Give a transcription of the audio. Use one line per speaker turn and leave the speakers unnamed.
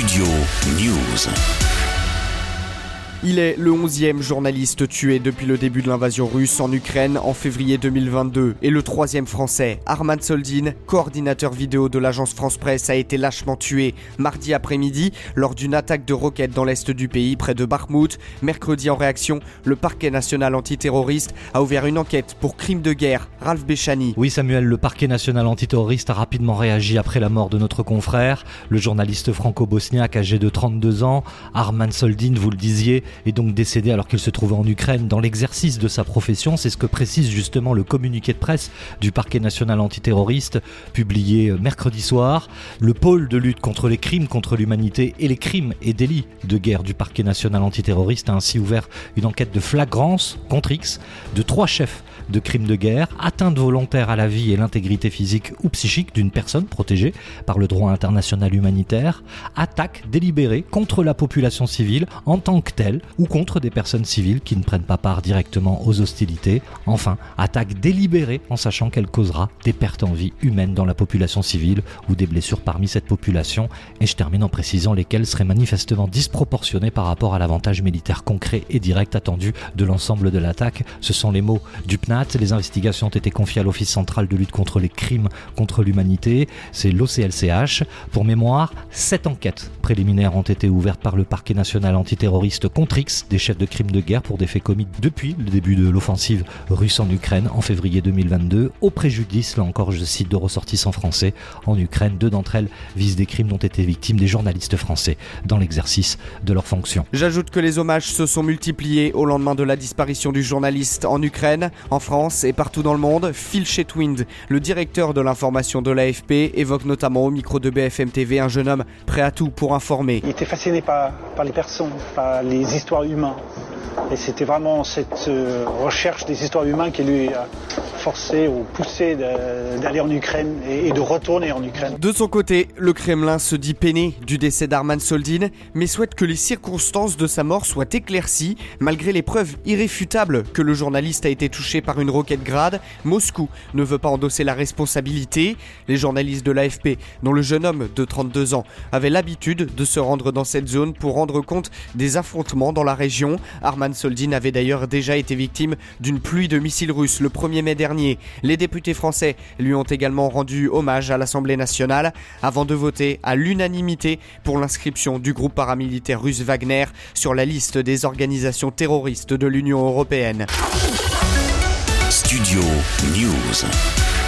Studio News.
Il est le 11e journaliste tué depuis le début de l'invasion russe en Ukraine en février 2022 et le troisième français, Arman Soldin, coordinateur vidéo de l'agence France Presse, a été lâchement tué mardi après-midi lors d'une attaque de roquettes dans l'est du pays près de Bakhmut. Mercredi en réaction, le parquet national antiterroriste a ouvert une enquête pour crime de guerre. Ralph Béchani.
Oui Samuel, le parquet national antiterroriste a rapidement réagi après la mort de notre confrère, le journaliste franco-bosniaque âgé de 32 ans, Arman Soldin, vous le disiez, est donc décédé alors qu'il se trouvait en Ukraine dans l'exercice de sa profession. C'est ce que précise justement le communiqué de presse du parquet national antiterroriste publié mercredi soir. Le pôle de lutte contre les crimes contre l'humanité et les crimes et délits de guerre du parquet national antiterroriste a ainsi ouvert une enquête de flagrance contre X de trois chefs de crimes de guerre, atteinte volontaire à la vie et l'intégrité physique ou psychique d'une personne protégée par le droit international humanitaire, attaque délibérée contre la population civile en tant que telle ou contre des personnes civiles qui ne prennent pas part directement aux hostilités. Enfin, attaque délibérée en sachant qu'elle causera des pertes en vie humaine dans la population civile ou des blessures parmi cette population. Et je termine en précisant lesquelles seraient manifestement disproportionnées par rapport à l'avantage militaire concret et direct attendu de l'ensemble de l'attaque. Ce sont les mots du PNAT. Les investigations ont été confiées à l'Office central de lutte contre les crimes contre l'humanité. C'est l'OCLCH. Pour mémoire, sept enquêtes préliminaires ont été ouvertes par le parquet national antiterroriste contre des chefs de crimes de guerre pour des faits commis depuis le début de l'offensive russe en Ukraine en février 2022, au préjudice, là encore je cite, de ressortissants français en Ukraine. Deux d'entre elles visent des crimes dont étaient victimes des journalistes français dans l'exercice de leurs fonctions.
J'ajoute que les hommages se sont multipliés au lendemain de la disparition du journaliste en Ukraine, en France et partout dans le monde. Phil Chetwind, le directeur de l'information de l'AFP, évoque notamment au micro de BFM TV un jeune homme prêt à tout pour informer.
Il était fasciné par, par les personnes, par les histoires humain. Et c'était vraiment cette euh, recherche des histoires humaines qui lui a forcé ou poussé d'aller en Ukraine et de retourner en Ukraine.
De son côté, le Kremlin se dit peiné du décès d'Arman Soldin, mais souhaite que les circonstances de sa mort soient éclaircies. Malgré les preuves irréfutables que le journaliste a été touché par une roquette grade, Moscou ne veut pas endosser la responsabilité. Les journalistes de l'AFP, dont le jeune homme de 32 ans avait l'habitude de se rendre dans cette zone pour rendre compte des affrontements dans la région. Arman Soldin avait d'ailleurs déjà été victime d'une pluie de missiles russes le 1er mai dernier. Les députés français lui ont également rendu hommage à l'Assemblée nationale avant de voter à l'unanimité pour l'inscription du groupe paramilitaire russe Wagner sur la liste des organisations terroristes de l'Union européenne.
Studio News.